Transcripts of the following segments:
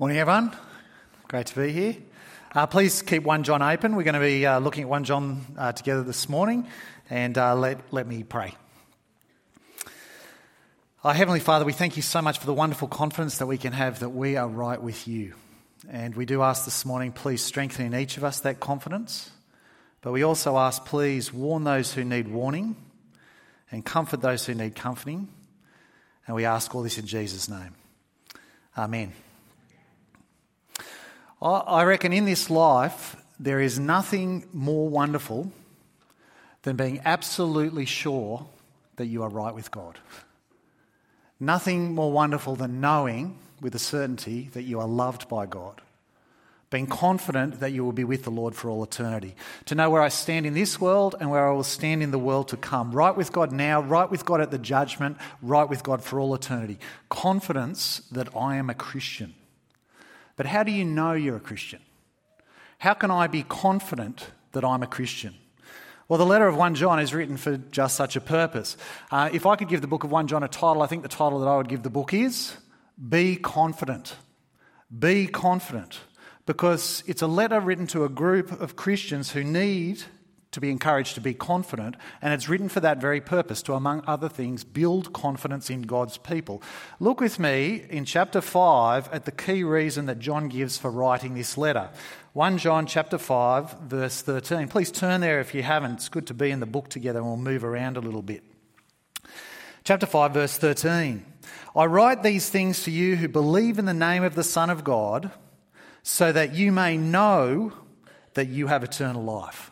Morning, everyone. Great to be here. Uh, please keep 1 John open. We're going to be uh, looking at 1 John uh, together this morning, and uh, let, let me pray. Our Heavenly Father, we thank you so much for the wonderful confidence that we can have that we are right with you. And we do ask this morning, please strengthen in each of us that confidence. But we also ask, please warn those who need warning and comfort those who need comforting. And we ask all this in Jesus' name. Amen. I reckon in this life, there is nothing more wonderful than being absolutely sure that you are right with God. Nothing more wonderful than knowing with a certainty that you are loved by God. Being confident that you will be with the Lord for all eternity. To know where I stand in this world and where I will stand in the world to come. Right with God now, right with God at the judgment, right with God for all eternity. Confidence that I am a Christian but how do you know you're a Christian? How can I be confident that I'm a Christian? Well, the letter of 1 John is written for just such a purpose. Uh, if I could give the book of 1 John a title, I think the title that I would give the book is Be Confident. Be Confident. Because it's a letter written to a group of Christians who need to be encouraged to be confident, and it's written for that very purpose to, among other things, build confidence in God's people. Look with me in chapter 5 at the key reason that John gives for writing this letter. 1 John chapter 5, verse 13. Please turn there if you haven't. It's good to be in the book together, and we'll move around a little bit. Chapter 5, verse 13. I write these things to you who believe in the name of the Son of God, so that you may know that you have eternal life.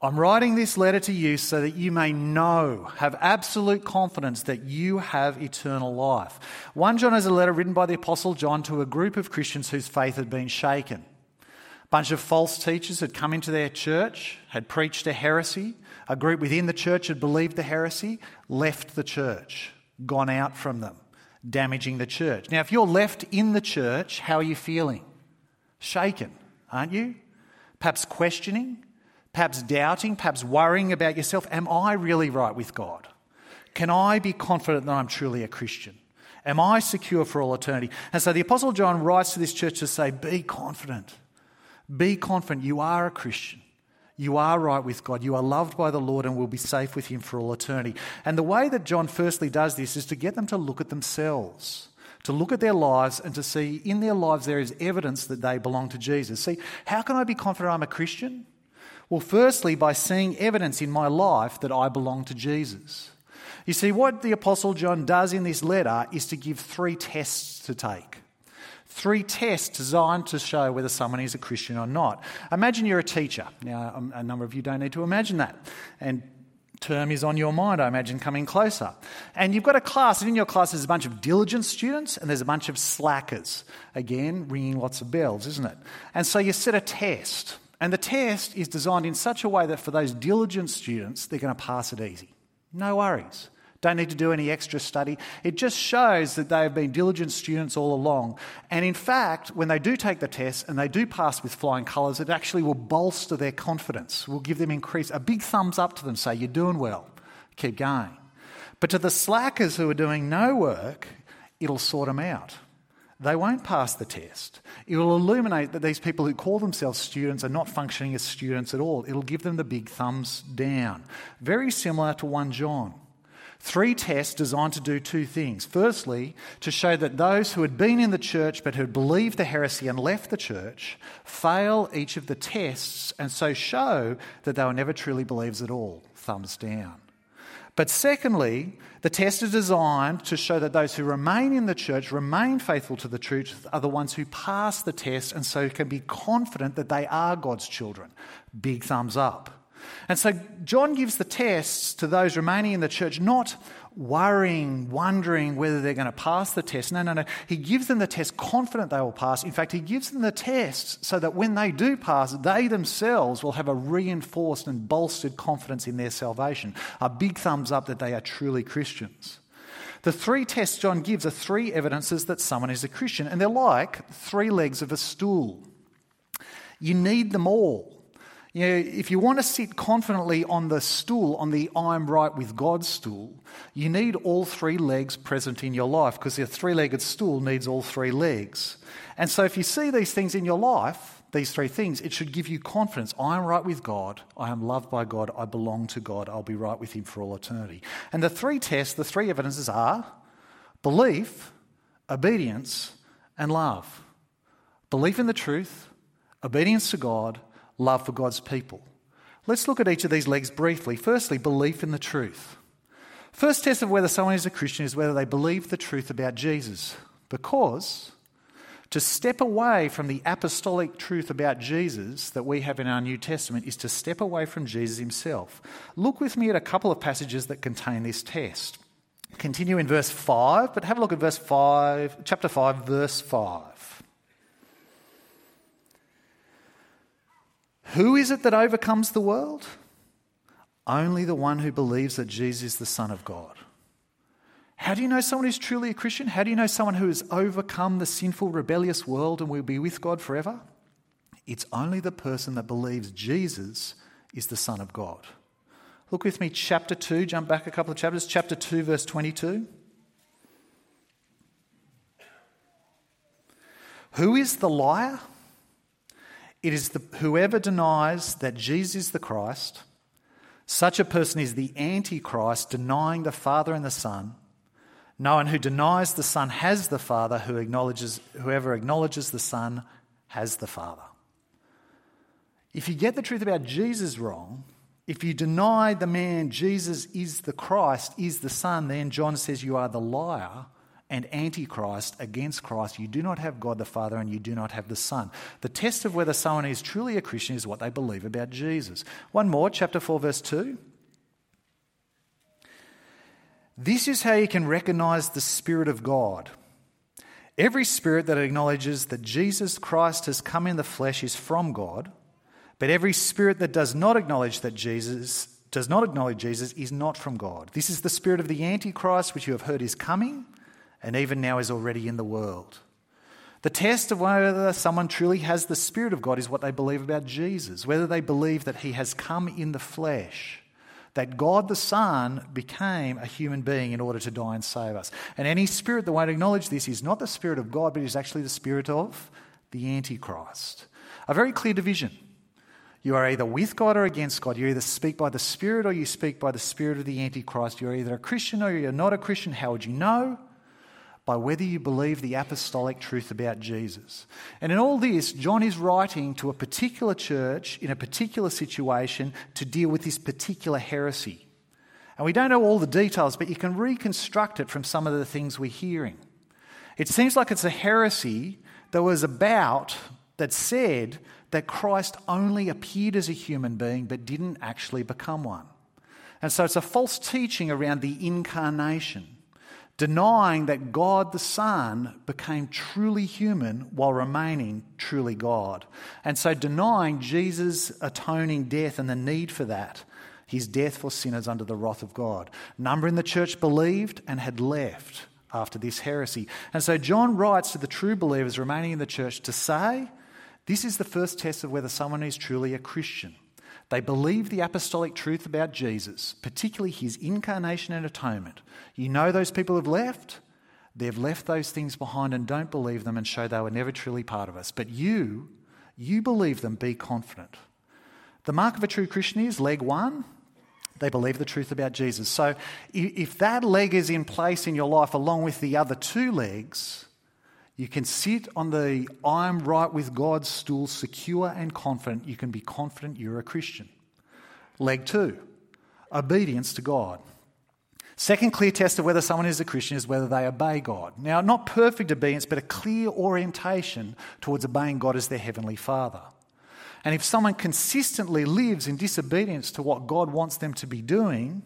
I'm writing this letter to you so that you may know, have absolute confidence that you have eternal life. 1 John is a letter written by the Apostle John to a group of Christians whose faith had been shaken. A bunch of false teachers had come into their church, had preached a heresy. A group within the church had believed the heresy, left the church, gone out from them, damaging the church. Now, if you're left in the church, how are you feeling? Shaken, aren't you? Perhaps questioning perhaps doubting, perhaps worrying about yourself. Am I really right with God? Can I be confident that I'm truly a Christian? Am I secure for all eternity? And so the Apostle John writes to this church to say, Be confident. Be confident. You are a Christian. You are right with God. You are loved by the Lord and will be safe with Him for all eternity. And the way that John firstly does this is to get them to look at themselves, to look at their lives and to see in their lives there is evidence that they belong to Jesus. See, how can I be confident I'm a Christian? Well, firstly, by seeing evidence in my life that I belong to Jesus. You see, what the Apostle John does in this letter is to give three tests to take. Three tests designed to show whether someone is a Christian or not. Imagine you're a teacher. Now, um, a number of you don't need to imagine that. And term is on your mind, I imagine, coming closer. And you've got a class, and in your class there's a bunch of diligent students and there's a bunch of slackers. Again, ringing lots of bells, isn't it? And so you set a test. And the test is designed in such a way that for those diligent students, they're going to pass it easy. No worries. Don't need to do any extra study. It just shows that they have been diligent students all along. And in fact, when they do take the test and they do pass with flying colours, it actually will bolster their confidence, will give them increase, a big thumbs up to them, say, You're doing well, keep going. But to the slackers who are doing no work, it'll sort them out they won't pass the test. It will illuminate that these people who call themselves students are not functioning as students at all. It'll give them the big thumbs down. Very similar to 1 John. Three tests designed to do two things. Firstly, to show that those who had been in the church but had believed the heresy and left the church fail each of the tests and so show that they were never truly believers at all. Thumbs down. But secondly, the test is designed to show that those who remain in the church, remain faithful to the truth, are the ones who pass the test and so can be confident that they are God's children. Big thumbs up. And so John gives the tests to those remaining in the church, not worrying, wondering whether they're going to pass the test. No, no, no. He gives them the test confident they will pass. In fact, he gives them the test so that when they do pass, they themselves will have a reinforced and bolstered confidence in their salvation. A big thumbs up that they are truly Christians. The three tests John gives are three evidences that someone is a Christian, and they're like three legs of a stool. You need them all. You know, if you want to sit confidently on the stool, on the I'm right with God stool, you need all three legs present in your life because a three legged stool needs all three legs. And so if you see these things in your life, these three things, it should give you confidence. I am right with God. I am loved by God. I belong to God. I'll be right with Him for all eternity. And the three tests, the three evidences are belief, obedience, and love. Belief in the truth, obedience to God, love for God's people. Let's look at each of these legs briefly. Firstly, belief in the truth. First test of whether someone is a Christian is whether they believe the truth about Jesus. Because to step away from the apostolic truth about Jesus that we have in our New Testament is to step away from Jesus himself. Look with me at a couple of passages that contain this test. Continue in verse 5, but have a look at verse 5, chapter 5, verse 5. Who is it that overcomes the world? Only the one who believes that Jesus is the Son of God. How do you know someone who's truly a Christian? How do you know someone who has overcome the sinful, rebellious world and will be with God forever? It's only the person that believes Jesus is the Son of God. Look with me, chapter 2, jump back a couple of chapters, chapter 2, verse 22. Who is the liar? It is the, whoever denies that Jesus is the Christ, such a person is the Antichrist, denying the Father and the Son. No one who denies the Son has the Father, who acknowledges, whoever acknowledges the Son has the Father. If you get the truth about Jesus wrong, if you deny the man Jesus is the Christ, is the Son, then John says you are the liar and Antichrist against Christ. You do not have God the Father and you do not have the Son. The test of whether someone is truly a Christian is what they believe about Jesus. One more, chapter 4, verse 2. This is how you can recognize the Spirit of God. Every spirit that acknowledges that Jesus Christ has come in the flesh is from God, but every spirit that does not acknowledge that Jesus does not acknowledge Jesus is not from God. This is the spirit of the Antichrist, which you have heard is coming and even now is already in the world. The test of whether someone truly has the Spirit of God is what they believe about Jesus, whether they believe that he has come in the flesh, that God the Son became a human being in order to die and save us. And any spirit that won't acknowledge this is not the Spirit of God, but is actually the Spirit of the Antichrist. A very clear division. You are either with God or against God. You either speak by the Spirit or you speak by the Spirit of the Antichrist. You're either a Christian or you're not a Christian. How would you know? By whether you believe the apostolic truth about Jesus. And in all this, John is writing to a particular church in a particular situation to deal with this particular heresy. And we don't know all the details, but you can reconstruct it from some of the things we're hearing. It seems like it's a heresy that was about, that said that Christ only appeared as a human being but didn't actually become one. And so it's a false teaching around the incarnation denying that God the Son became truly human while remaining truly God. And so denying Jesus' atoning death and the need for that, his death for sinners under the wrath of God. Number in the church believed and had left after this heresy. And so John writes to the true believers remaining in the church to say, this is the first test of whether someone is truly a Christian. They believe the apostolic truth about Jesus, particularly his incarnation and atonement. You know those people have left? They've left those things behind and don't believe them and show they were never truly part of us. But you, you believe them, be confident. The mark of a true Christian is leg one, they believe the truth about Jesus. So if that leg is in place in your life along with the other two legs, you can sit on the I'm right with God stool, secure and confident. You can be confident you're a Christian. Leg two, obedience to God. Second clear test of whether someone is a Christian is whether they obey God. Now, not perfect obedience, but a clear orientation towards obeying God as their Heavenly Father. And if someone consistently lives in disobedience to what God wants them to be doing,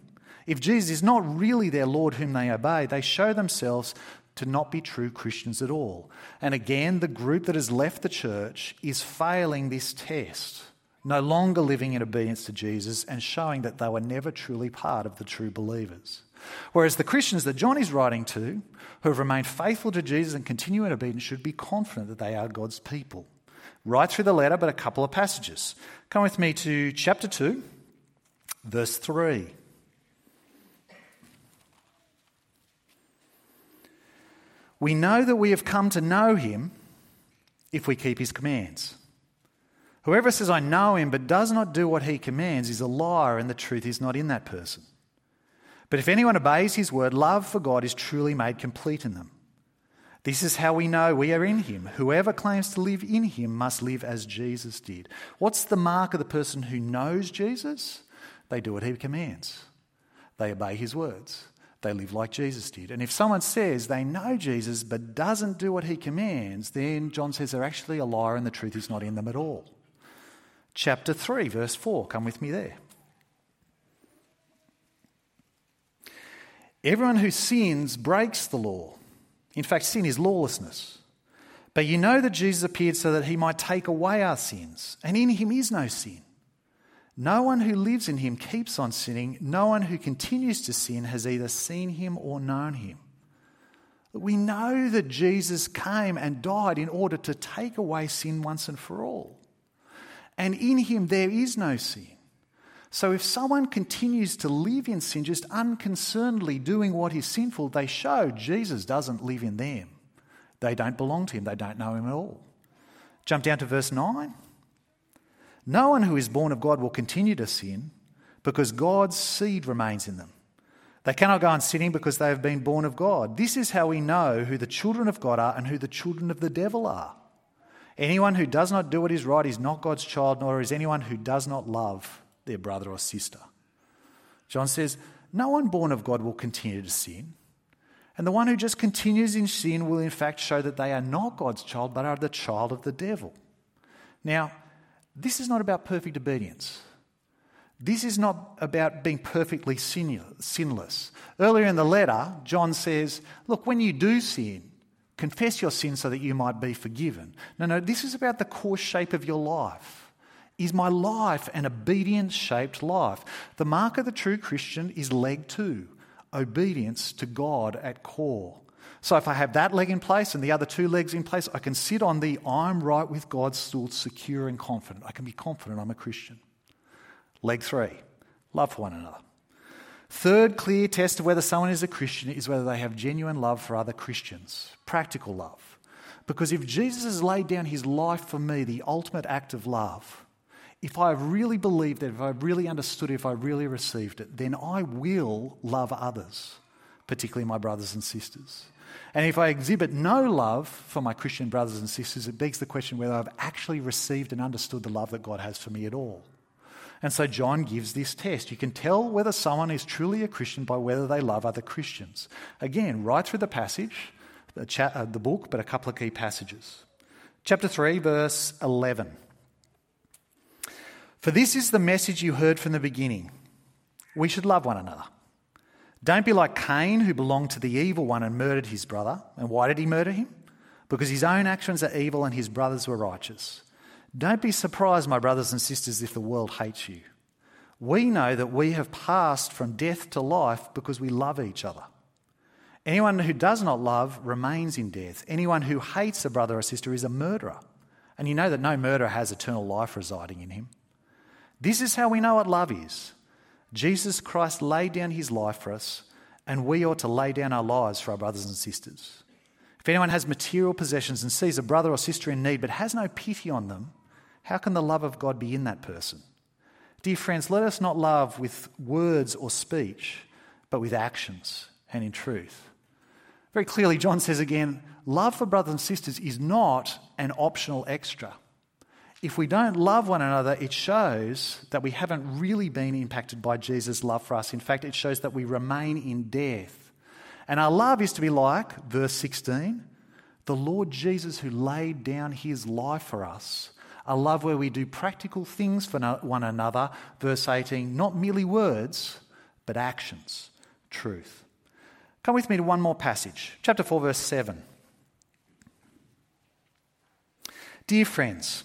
if Jesus is not really their Lord whom they obey, they show themselves to not be true Christians at all. And again, the group that has left the church is failing this test, no longer living in obedience to Jesus and showing that they were never truly part of the true believers. Whereas the Christians that John is writing to, who have remained faithful to Jesus and continue in obedience, should be confident that they are God's people. right through the letter, but a couple of passages. Come with me to chapter 2, verse 3. We know that we have come to know him if we keep his commands. Whoever says, I know him, but does not do what he commands, is a liar, and the truth is not in that person. But if anyone obeys his word, love for God is truly made complete in them. This is how we know we are in him. Whoever claims to live in him must live as Jesus did. What's the mark of the person who knows Jesus? They do what he commands, they obey his words. They live like Jesus did. And if someone says they know Jesus but doesn't do what he commands, then John says they're actually a liar and the truth is not in them at all. Chapter 3, verse 4. Come with me there. Everyone who sins breaks the law. In fact, sin is lawlessness. But you know that Jesus appeared so that he might take away our sins, and in him is no sin. No one who lives in him keeps on sinning. No one who continues to sin has either seen him or known him. We know that Jesus came and died in order to take away sin once and for all. And in him there is no sin. So if someone continues to live in sin, just unconcernedly doing what is sinful, they show Jesus doesn't live in them. They don't belong to him, they don't know him at all. Jump down to verse 9. No one who is born of God will continue to sin because God's seed remains in them. They cannot go on sinning because they have been born of God. This is how we know who the children of God are and who the children of the devil are. Anyone who does not do what is right is not God's child, nor is anyone who does not love their brother or sister. John says, No one born of God will continue to sin. And the one who just continues in sin will, in fact, show that they are not God's child, but are the child of the devil. Now, this is not about perfect obedience. This is not about being perfectly sinless. Earlier in the letter, John says, Look, when you do sin, confess your sin so that you might be forgiven. No, no, this is about the course shape of your life. Is my life an obedience shaped life? The mark of the true Christian is leg two obedience to God at core. So if I have that leg in place and the other two legs in place, I can sit on the I'm right with God stool secure and confident. I can be confident I'm a Christian. Leg three love for one another. Third clear test of whether someone is a Christian is whether they have genuine love for other Christians, practical love. Because if Jesus has laid down his life for me, the ultimate act of love, if I really believed it, if I really understood it, if I really received it, then I will love others, particularly my brothers and sisters. And if I exhibit no love for my Christian brothers and sisters, it begs the question whether I've actually received and understood the love that God has for me at all. And so John gives this test. You can tell whether someone is truly a Christian by whether they love other Christians. Again, right through the passage, the, cha- uh, the book, but a couple of key passages. Chapter 3, verse 11. For this is the message you heard from the beginning we should love one another. Don't be like Cain, who belonged to the evil one and murdered his brother. And why did he murder him? Because his own actions are evil and his brothers were righteous. Don't be surprised, my brothers and sisters, if the world hates you. We know that we have passed from death to life because we love each other. Anyone who does not love remains in death. Anyone who hates a brother or sister is a murderer. And you know that no murderer has eternal life residing in him. This is how we know what love is. Jesus Christ laid down his life for us, and we ought to lay down our lives for our brothers and sisters. If anyone has material possessions and sees a brother or sister in need but has no pity on them, how can the love of God be in that person? Dear friends, let us not love with words or speech, but with actions and in truth. Very clearly, John says again love for brothers and sisters is not an optional extra if we don't love one another, it shows that we haven't really been impacted by Jesus' love for us. In fact, it shows that we remain in death. And our love is to be like, verse 16, the Lord Jesus who laid down his life for us. A love where we do practical things for one another, verse 18, not merely words, but actions, truth. Come with me to one more passage, chapter 4, verse 7. Dear friends,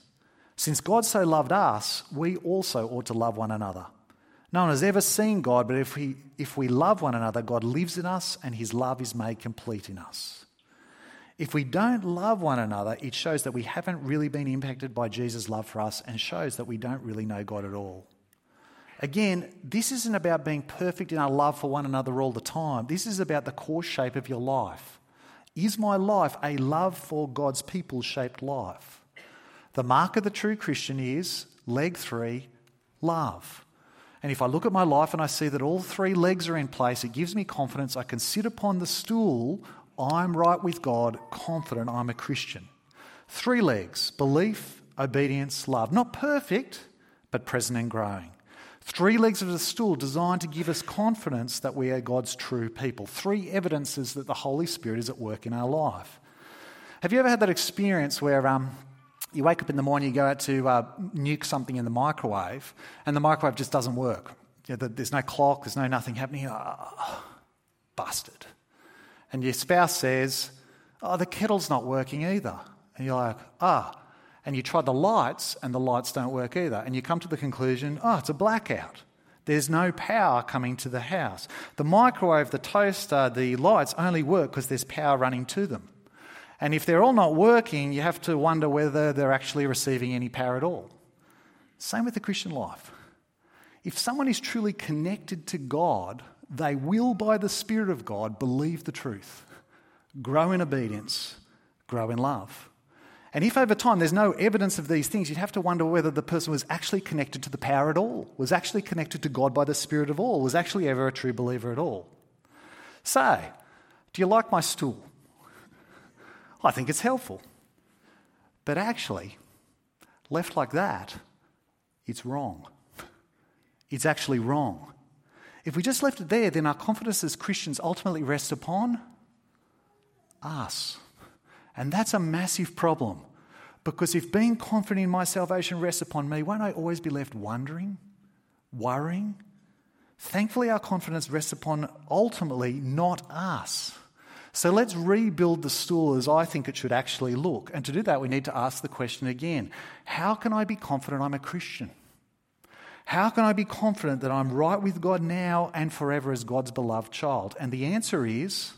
since God so loved us, we also ought to love one another. No one has ever seen God, but if we, if we love one another, God lives in us and his love is made complete in us. If we don't love one another, it shows that we haven't really been impacted by Jesus' love for us and shows that we don't really know God at all. Again, this isn't about being perfect in our love for one another all the time. This is about the core shape of your life. Is my life a love for God's people shaped life? The mark of the true Christian is leg three, love. And if I look at my life and I see that all three legs are in place, it gives me confidence. I can sit upon the stool, I'm right with God, confident I'm a Christian. Three legs belief, obedience, love. Not perfect, but present and growing. Three legs of the stool designed to give us confidence that we are God's true people. Three evidences that the Holy Spirit is at work in our life. Have you ever had that experience where um, you wake up in the morning, you go out to uh, nuke something in the microwave, and the microwave just doesn't work. You know, there's no clock, there's no nothing happening. Oh, busted. And your spouse says, Oh, the kettle's not working either. And you're like, Ah. And you try the lights, and the lights don't work either. And you come to the conclusion, Oh, it's a blackout. There's no power coming to the house. The microwave, the toaster, the lights only work because there's power running to them. And if they're all not working, you have to wonder whether they're actually receiving any power at all. Same with the Christian life. If someone is truly connected to God, they will, by the Spirit of God, believe the truth, grow in obedience, grow in love. And if over time there's no evidence of these things, you'd have to wonder whether the person was actually connected to the power at all, was actually connected to God by the Spirit of all, was actually ever a true believer at all. Say, do you like my stool? I think it's helpful. But actually, left like that, it's wrong. It's actually wrong. If we just left it there, then our confidence as Christians ultimately rests upon us. And that's a massive problem. Because if being confident in my salvation rests upon me, won't I always be left wondering, worrying? Thankfully, our confidence rests upon ultimately not us. So let's rebuild the stool as I think it should actually look. And to do that, we need to ask the question again How can I be confident I'm a Christian? How can I be confident that I'm right with God now and forever as God's beloved child? And the answer is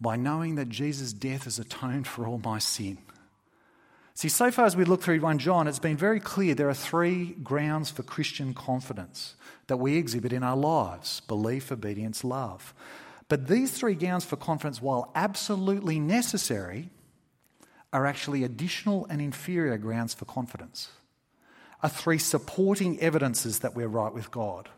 by knowing that Jesus' death has atoned for all my sin. See, so far as we look through 1 John, it's been very clear there are three grounds for Christian confidence that we exhibit in our lives belief, obedience, love. But these three grounds for confidence, while absolutely necessary, are actually additional and inferior grounds for confidence. Are three supporting evidences that we're right with God.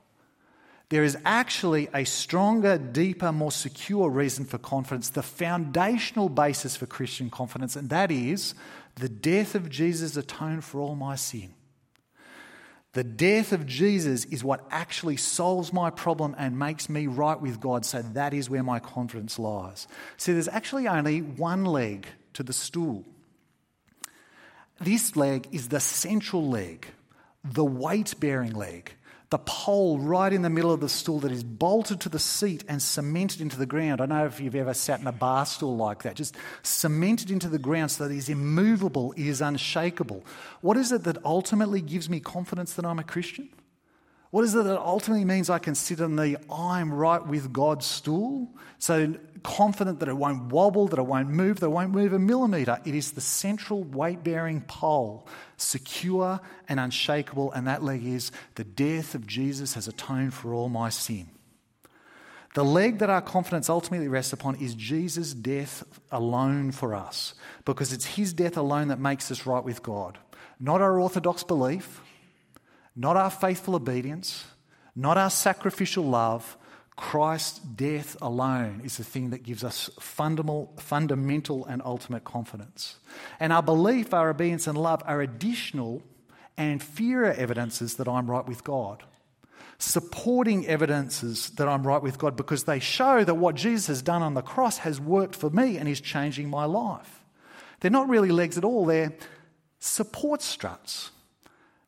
There is actually a stronger, deeper, more secure reason for confidence, the foundational basis for Christian confidence, and that is the death of Jesus atoned for all my sin. The death of Jesus is what actually solves my problem and makes me right with God. So that is where my confidence lies. See, there's actually only one leg to the stool. This leg is the central leg, the weight bearing leg the pole right in the middle of the stool that is bolted to the seat and cemented into the ground. I know if you've ever sat in a bar stool like that, just cemented into the ground so that it is immovable, it is unshakable. What is it that ultimately gives me confidence that I'm a Christian? What is it that ultimately means I can sit on the I'm right with God stool? So confident that it won't wobble, that it won't move, that it won't move a millimetre. It is the central weight bearing pole, secure and unshakable, and that leg is the death of Jesus has atoned for all my sin. The leg that our confidence ultimately rests upon is Jesus' death alone for us, because it's his death alone that makes us right with God. Not our orthodox belief, not our faithful obedience, not our sacrificial love. Christ's death alone is the thing that gives us fundamental, fundamental and ultimate confidence. And our belief, our obedience, and love are additional and inferior evidences that I'm right with God. Supporting evidences that I'm right with God because they show that what Jesus has done on the cross has worked for me and is changing my life. They're not really legs at all, they're support struts.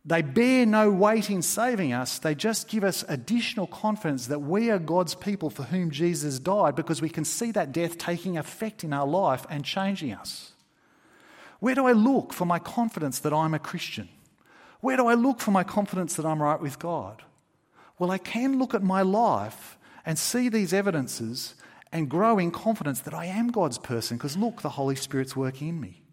They bear no weight in saving us. They just give us additional confidence that we are God's people for whom Jesus died because we can see that death taking effect in our life and changing us. Where do I look for my confidence that I'm a Christian? Where do I look for my confidence that I'm right with God? Well, I can look at my life and see these evidences and grow in confidence that I am God's person because look, the Holy Spirit's working in me.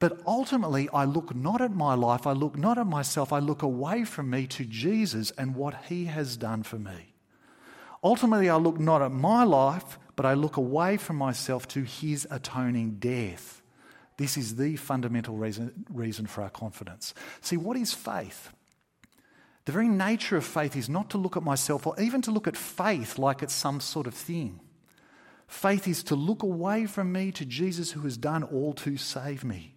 But ultimately, I look not at my life, I look not at myself, I look away from me to Jesus and what he has done for me. Ultimately, I look not at my life, but I look away from myself to his atoning death. This is the fundamental reason, reason for our confidence. See, what is faith? The very nature of faith is not to look at myself or even to look at faith like it's some sort of thing. Faith is to look away from me to Jesus who has done all to save me.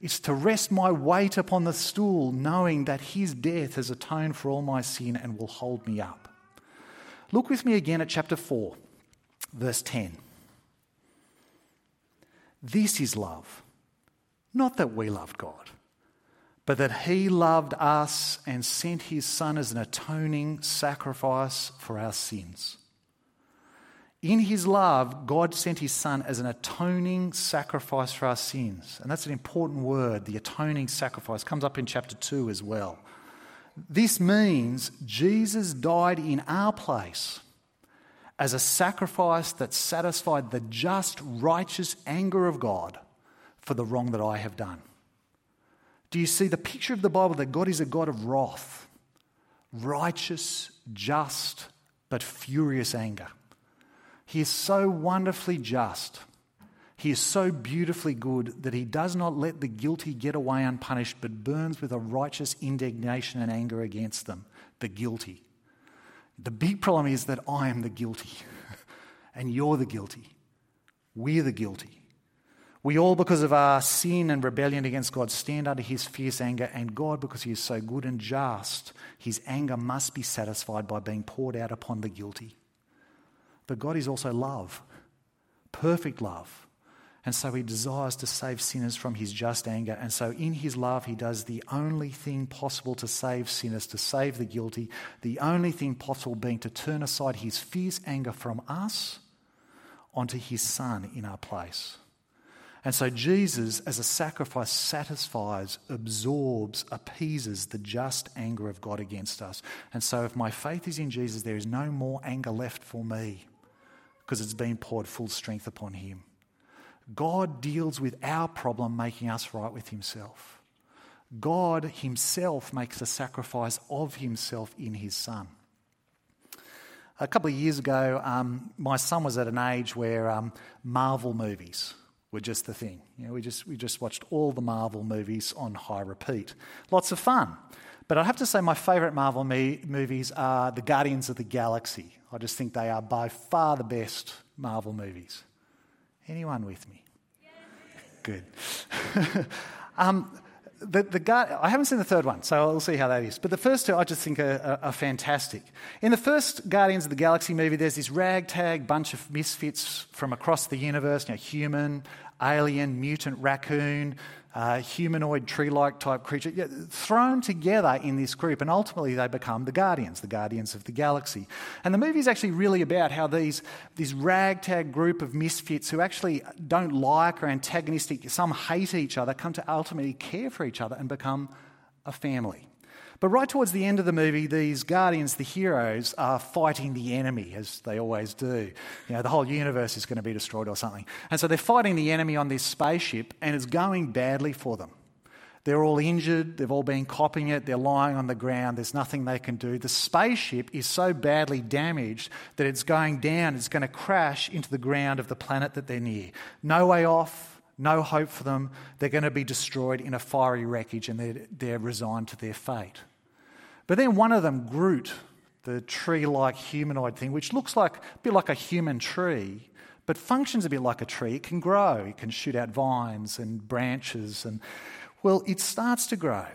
It's to rest my weight upon the stool, knowing that his death has atoned for all my sin and will hold me up. Look with me again at chapter 4, verse 10. This is love. Not that we loved God, but that he loved us and sent his Son as an atoning sacrifice for our sins. In his love, God sent his Son as an atoning sacrifice for our sins. And that's an important word. The atoning sacrifice comes up in chapter 2 as well. This means Jesus died in our place as a sacrifice that satisfied the just, righteous anger of God for the wrong that I have done. Do you see the picture of the Bible that God is a God of wrath, righteous, just, but furious anger? He is so wonderfully just. He is so beautifully good that he does not let the guilty get away unpunished, but burns with a righteous indignation and anger against them, the guilty. The big problem is that I am the guilty, and you're the guilty. We're the guilty. We all, because of our sin and rebellion against God, stand under his fierce anger, and God, because he is so good and just, his anger must be satisfied by being poured out upon the guilty. But God is also love, perfect love. And so he desires to save sinners from his just anger. And so in his love, he does the only thing possible to save sinners, to save the guilty, the only thing possible being to turn aside his fierce anger from us onto his son in our place. And so Jesus, as a sacrifice, satisfies, absorbs, appeases the just anger of God against us. And so if my faith is in Jesus, there is no more anger left for me because it's been poured full strength upon him. God deals with our problem, making us right with himself. God himself makes a sacrifice of himself in his son. A couple of years ago, um, my son was at an age where um, Marvel movies were just the thing. You know, we just we just watched all the Marvel movies on high repeat. Lots of fun. But I have to say, my favourite Marvel me- movies are the Guardians of the Galaxy. I just think they are by far the best Marvel movies. Anyone with me? Good. um, the, the I haven't seen the third one, so we'll see how that is. But the first two I just think are, are, are, fantastic. In the first Guardians of the Galaxy movie, there's this ragtag bunch of misfits from across the universe, you know, human, alien, mutant raccoon, uh, humanoid tree like type creature, yeah, thrown together in this group, and ultimately they become the Guardians, the Guardians of the Galaxy. And the movie is actually really about how these, this ragtag group of misfits who actually don't like or antagonistic, some hate each other, come to ultimately care for each other and become a family. But right towards the end of the movie, these guardians, the heroes, are fighting the enemy, as they always do. You know, the whole universe is going to be destroyed or something. And so they're fighting the enemy on this spaceship, and it's going badly for them. They're all injured, they've all been copping it, they're lying on the ground, there's nothing they can do. The spaceship is so badly damaged that it's going down, it's going to crash into the ground of the planet that they're near. No way off, no hope for them. They're going to be destroyed in a fiery wreckage and they're, they're resigned to their fate. But then one of them, Groot, the tree like humanoid thing, which looks like a bit like a human tree, but functions a bit like a tree. It can grow, it can shoot out vines and branches. And, well, it starts to grow,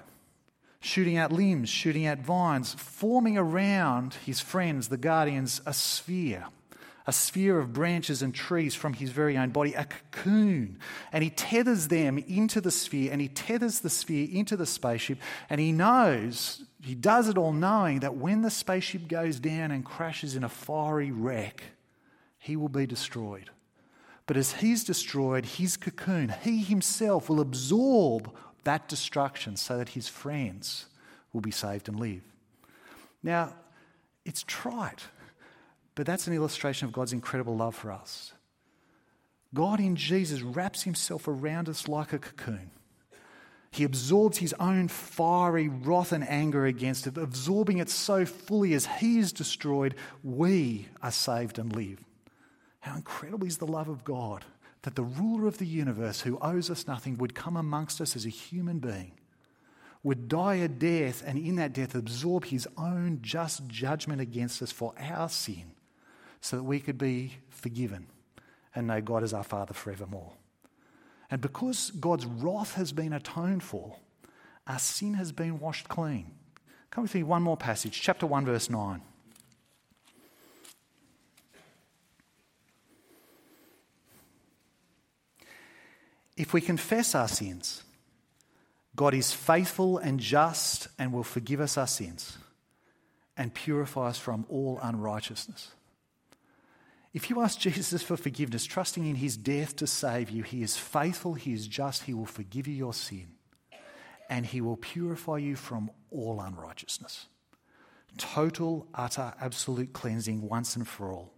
shooting out limbs, shooting out vines, forming around his friends, the guardians, a sphere, a sphere of branches and trees from his very own body, a cocoon. And he tethers them into the sphere and he tethers the sphere into the spaceship. And he knows, he does it all knowing that when the spaceship goes down and crashes in a fiery wreck, he will be destroyed. But as he's destroyed, his cocoon, he himself will absorb that destruction so that his friends will be saved and live. Now, it's trite. But that's an illustration of God's incredible love for us. God in Jesus wraps himself around us like a cocoon. He absorbs his own fiery wrath and anger against it, absorbing it so fully as he is destroyed, we are saved and live. How incredible is the love of God that the ruler of the universe, who owes us nothing, would come amongst us as a human being, would die a death, and in that death absorb his own just judgment against us for our sin, so that we could be forgiven and know God as our Father forevermore. And because God's wrath has been atoned for, our sin has been washed clean. Come with me, one more passage, chapter 1, verse 9. If we confess our sins, God is faithful and just and will forgive us our sins and purify us from all unrighteousness. If you ask Jesus for forgiveness, trusting in his death to save you, he is faithful, he is just, he will forgive you your sin, and he will purify you from all unrighteousness. Total, utter, absolute cleansing once and for all.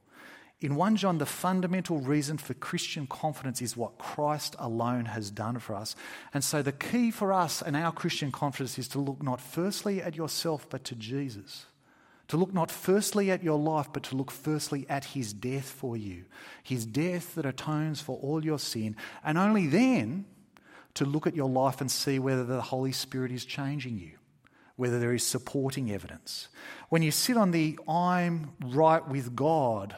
In 1 John, the fundamental reason for Christian confidence is what Christ alone has done for us. And so the key for us and our Christian confidence is to look not firstly at yourself, but to Jesus. To look not firstly at your life, but to look firstly at his death for you. His death that atones for all your sin. And only then to look at your life and see whether the Holy Spirit is changing you, whether there is supporting evidence. When you sit on the I'm right with God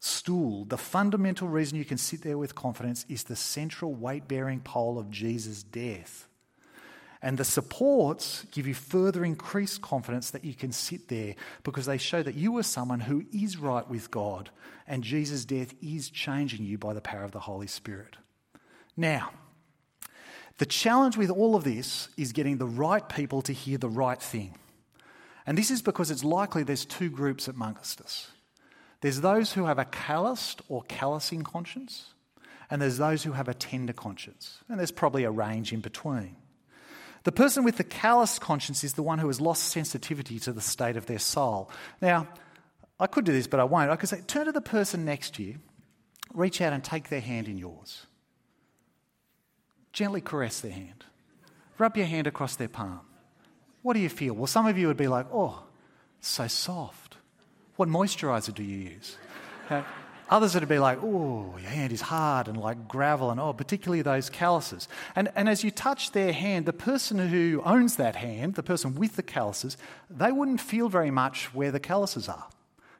stool, the fundamental reason you can sit there with confidence is the central weight bearing pole of Jesus' death. And the supports give you further increased confidence that you can sit there because they show that you are someone who is right with God and Jesus' death is changing you by the power of the Holy Spirit. Now, the challenge with all of this is getting the right people to hear the right thing. And this is because it's likely there's two groups amongst us. There's those who have a calloused or callousing conscience, and there's those who have a tender conscience. And there's probably a range in between. The person with the callous conscience is the one who has lost sensitivity to the state of their soul. Now, I could do this, but I won't. I could say, turn to the person next to you, reach out and take their hand in yours. Gently caress their hand. Rub your hand across their palm. What do you feel? Well, some of you would be like, oh, so soft. What moisturizer do you use? Others would be like, oh, your hand is hard and like gravel, and oh, particularly those calluses. And, and as you touch their hand, the person who owns that hand, the person with the calluses, they wouldn't feel very much where the calluses are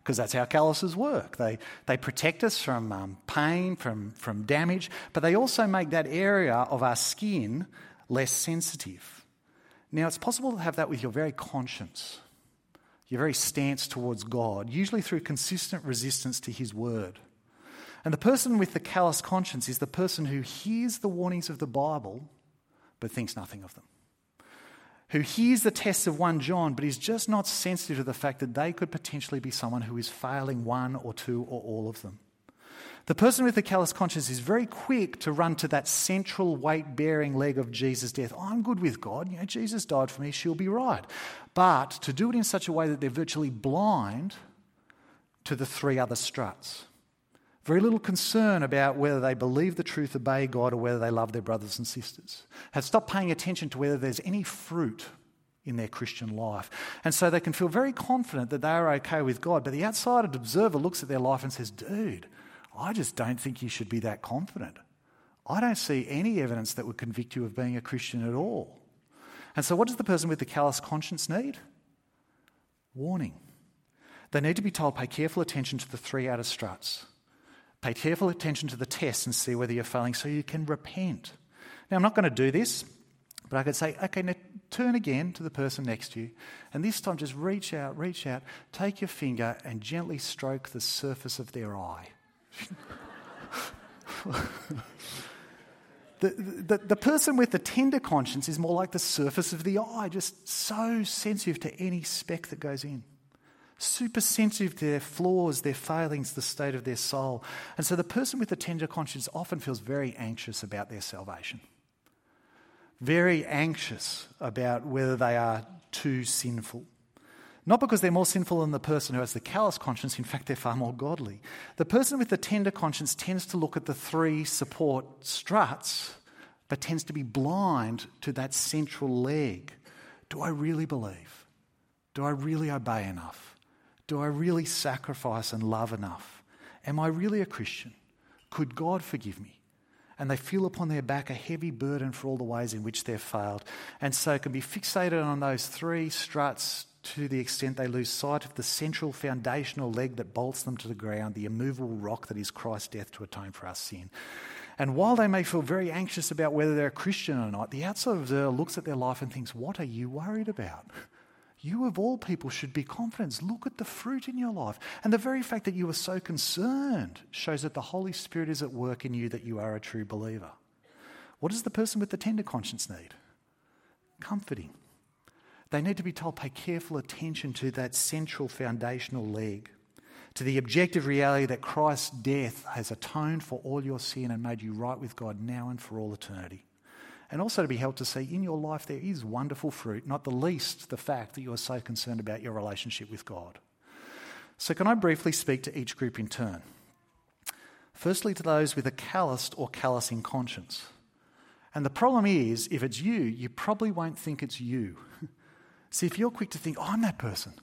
because that's how calluses work. They, they protect us from um, pain, from, from damage, but they also make that area of our skin less sensitive. Now, it's possible to have that with your very conscience your very stance towards God, usually through consistent resistance to His word. And the person with the callous conscience is the person who hears the warnings of the Bible but thinks nothing of them. Who hears the tests of 1 John but is just not sensitive to the fact that they could potentially be someone who is failing one or two or all of them. The person with the callous conscience is very quick to run to that central weight bearing leg of Jesus' death. Oh, I'm good with God. You know, Jesus died for me, she'll be right. But to do it in such a way that they're virtually blind to the three other struts. Very little concern about whether they believe the truth, obey God, or whether they love their brothers and sisters. Have stopped paying attention to whether there's any fruit in their Christian life. And so they can feel very confident that they are okay with God. But the outside observer looks at their life and says, dude, I just don't think you should be that confident. I don't see any evidence that would convict you of being a Christian at all. And so, what does the person with the callous conscience need? Warning. They need to be told pay careful attention to the three outer struts. Pay careful attention to the tests and see whether you're failing so you can repent. Now, I'm not going to do this But I could say, okay, now turn again to the person next to you, and this time just reach out, reach out, take your finger and gently stroke the surface of their eye. The, the, the person with the tender conscience is more like the surface of the eye, just so sensitive to any speck that goes in. Super sensitive to their flaws, their failings, the state of their soul. And so the person with the tender conscience often feels very anxious about their salvation very anxious about whether they are too sinful. Not because they're more sinful than the person who has the callous conscience, in fact, they're far more godly. The person with the tender conscience tends to look at the three support struts, but tends to be blind to that central leg. Do I really believe? Do I really obey enough? Do I really sacrifice and love enough? Am I really a Christian? Could God forgive me? and they feel upon their back a heavy burden for all the ways in which they've failed. And so can be fixated on those three struts to the extent they lose sight of the central foundational leg that bolts them to the ground, the immovable rock that is Christ's death to atone for our sin. And while they may feel very anxious about whether they're a Christian or not, the outside observer looks at their life and thinks, What are you worried about? You, of all people, should be confident. Look at the fruit in your life. And the very fact that you are so concerned shows that the Holy Spirit is at work in you, that you are a true believer. What does the person with the tender conscience need? Comforting. They need to be told, pay careful attention to that central foundational leg, to the objective reality that Christ's death has atoned for all your sin and made you right with God now and for all eternity and also to be helped to see in your life there is wonderful fruit, not the least the fact that you are so concerned about your relationship with God. So, can I briefly speak to each group in turn? Firstly, to those with a calloused or callousing conscience. And the problem is, if it's you, you probably won't think it's you. See, if you're quick to think, oh, I'm that person,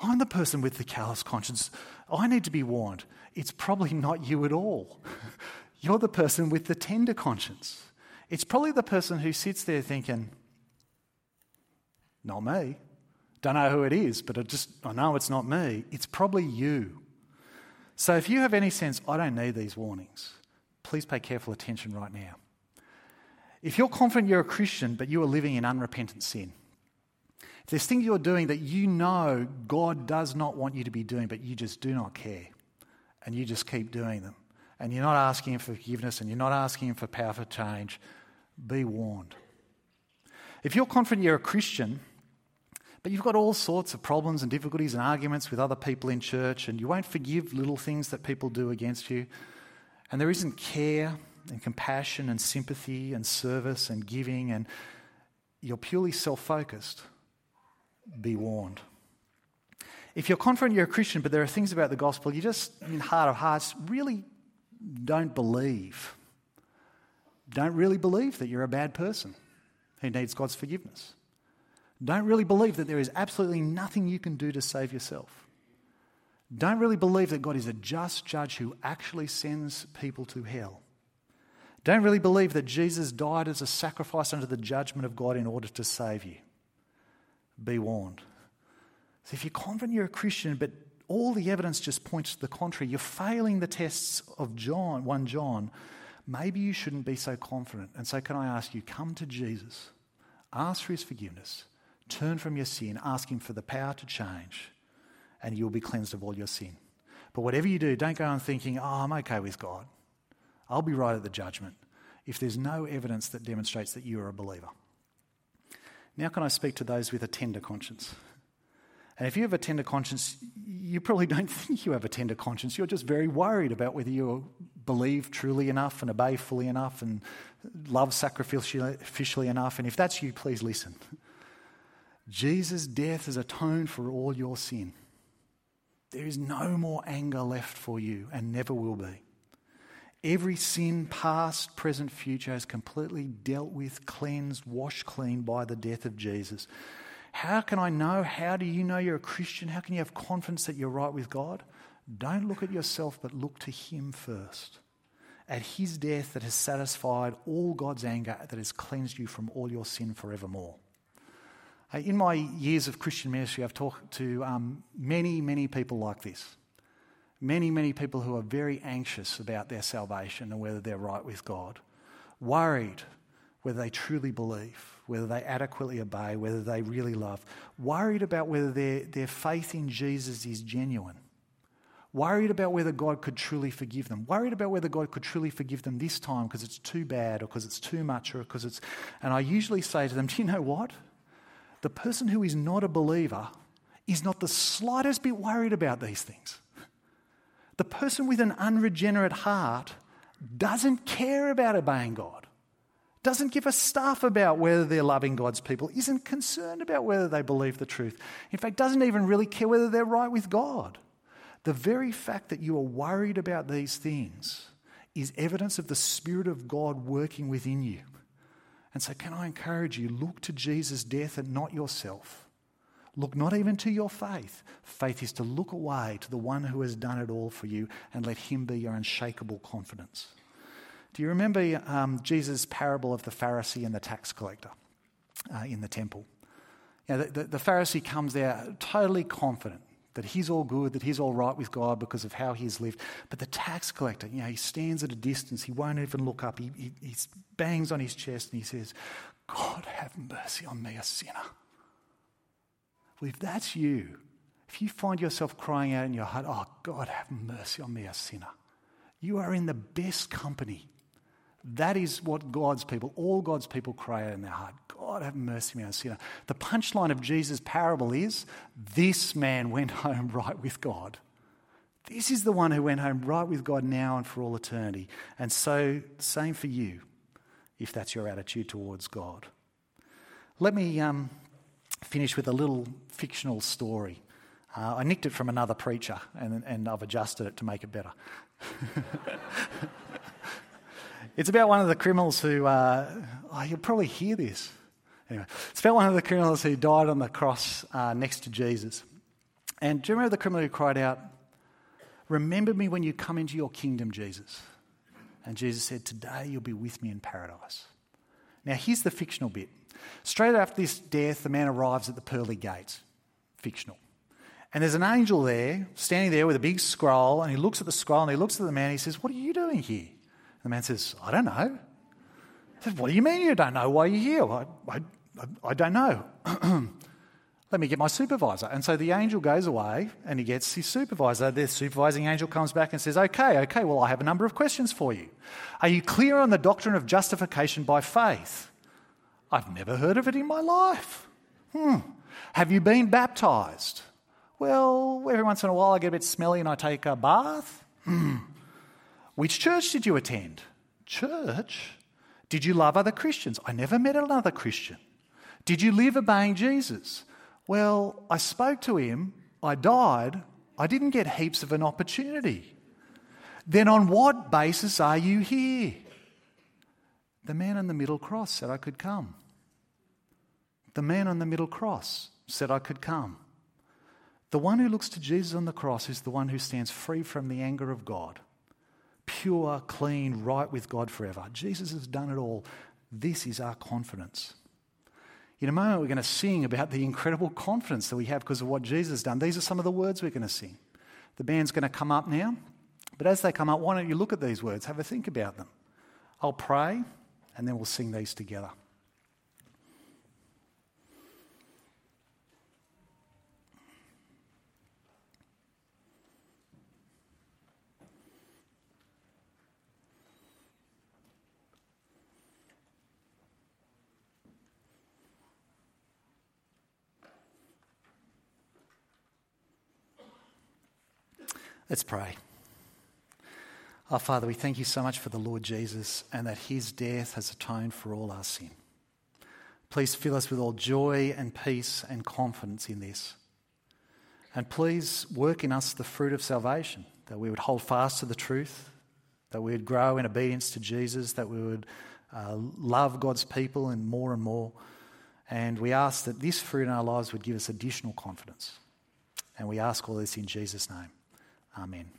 I'm the person with the callous conscience, I need to be warned, it's probably not you at all. You're the person with the tender conscience. It's probably the person who sits there thinking, not me. Don't know who it is, but I just I know it's not me. It's probably you. So if you have any sense, I don't need these warnings, please pay careful attention right now. If you're confident you're a Christian, but you are living in unrepentant sin, there's things you're doing that you know God does not want you to be doing, but you just do not care, and you just keep doing them, and you're not asking Him for forgiveness, and you're not asking Him for power for change, be warned. If you're confident you're a Christian, but you've got all sorts of problems and difficulties and arguments with other people in church, and you won't forgive little things that people do against you, and there isn't care and compassion and sympathy and service and giving, and you're purely self focused, be warned. If you're confident you're a Christian, but there are things about the gospel you just, in heart of hearts, really don't believe, don't really believe that you're a bad person who needs God's forgiveness. Don't really believe that there is absolutely nothing you can do to save yourself. Don't really believe that God is a just judge who actually sends people to hell. Don't really believe that Jesus died as a sacrifice under the judgment of God in order to save you. Be warned. So if you're confident you're a Christian, but all the evidence just points to the contrary, you're failing the tests of John, 1 John, maybe you shouldn't be so confident. And so, can I ask you, come to Jesus, ask for his forgiveness, turn from your sin, ask him for the power to change, and you'll be cleansed of all your sin. But whatever you do, don't go on thinking, oh, I'm okay with God. I'll be right at the judgment if there's no evidence that demonstrates that you are a believer. Now, can I speak to those with a tender conscience? And if you have a tender conscience, you probably don't think you have a tender conscience. You're just very worried about whether you believe truly enough and obey fully enough and love sacrificially enough. And if that's you, please listen. Jesus' death has atoned for all your sin. There is no more anger left for you and never will be. Every sin, past, present, future, is completely dealt with, cleansed, washed clean by the death of Jesus. How can I know? How do you know you're a Christian? How can you have confidence that you're right with God? Don't look at yourself, but look to Him first. At His death that has satisfied all God's anger, that has cleansed you from all your sin forevermore. In my years of Christian ministry, I've talked to um, many, many people like this. Many, many people who are very anxious about their salvation and whether they're right with God, worried whether they truly believe, whether they adequately obey, whether they really love, worried about whether their, their faith in Jesus is genuine, worried about whether God could truly forgive them, worried about whether God could truly forgive them this time because it's too bad or because it's too much or because it's. And I usually say to them, Do you know what? The person who is not a believer is not the slightest bit worried about these things. The person with an unregenerate heart doesn't care about obeying God, doesn't give a stuff about whether they're loving God's people, isn't concerned about whether they believe the truth. In fact, doesn't even really care whether they're right with God. The very fact that you are worried about these things is evidence of the Spirit of God working within you. And so, can I encourage you, look to Jesus' death and not yourself. Look not even to your faith. Faith is to look away to the one who has done it all for you and let him be your unshakable confidence. Do you remember um, Jesus' parable of the Pharisee and the tax collector uh, in the temple? You know, the, the, the Pharisee comes there totally confident that he's all good, that he's all right with God because of how he's lived. But the tax collector, you know, he stands at a distance, he won't even look up, he, he, he bangs on his chest and he says, God, have mercy on me, a sinner. Well, if that's you, if you find yourself crying out in your heart, oh, God, have mercy on me, a sinner, you are in the best company. That is what God's people, all God's people cry out in their heart. God, have mercy on me, a sinner. The punchline of Jesus' parable is this man went home right with God. This is the one who went home right with God now and for all eternity. And so, same for you, if that's your attitude towards God. Let me um, finish with a little fictional story. Uh, I nicked it from another preacher and, and I've adjusted it to make it better. it's about one of the criminals who, uh, oh, you'll probably hear this. Anyway, it's about one of the criminals who died on the cross uh, next to Jesus. And do you remember the criminal who cried out, Remember me when you come into your kingdom, Jesus? And Jesus said, Today you'll be with me in paradise. Now, here's the fictional bit. Straight after this death, the man arrives at the pearly gates. Fictional. And there's an angel there, standing there with a big scroll, and he looks at the scroll and he looks at the man and he says, What are you doing here? And the man says, I don't know. He says, What do you mean you don't know why you're here? I, I, I don't know. Let me get my supervisor. And so the angel goes away and he gets his supervisor. The supervising angel comes back and says, Okay, okay, well, I have a number of questions for you. Are you clear on the doctrine of justification by faith? I've never heard of it in my life. Hmm. Have you been baptized? Well, every once in a while I get a bit smelly and I take a bath. Hmm. Which church did you attend? Church? Did you love other Christians? I never met another Christian. Did you live obeying Jesus? Well, I spoke to him, I died, I didn't get heaps of an opportunity. Then on what basis are you here? The man on the middle cross said I could come. The man on the middle cross said I could come. The one who looks to Jesus on the cross is the one who stands free from the anger of God, pure, clean, right with God forever. Jesus has done it all. This is our confidence. In a moment, we're going to sing about the incredible confidence that we have because of what Jesus has done. These are some of the words we're going to sing. The band's going to come up now. But as they come up, why don't you look at these words? Have a think about them. I'll pray, and then we'll sing these together. Let's pray. Our Father, we thank you so much for the Lord Jesus and that his death has atoned for all our sin. Please fill us with all joy and peace and confidence in this. And please work in us the fruit of salvation, that we would hold fast to the truth, that we would grow in obedience to Jesus, that we would uh, love God's people and more and more. And we ask that this fruit in our lives would give us additional confidence. And we ask all this in Jesus' name. Amen.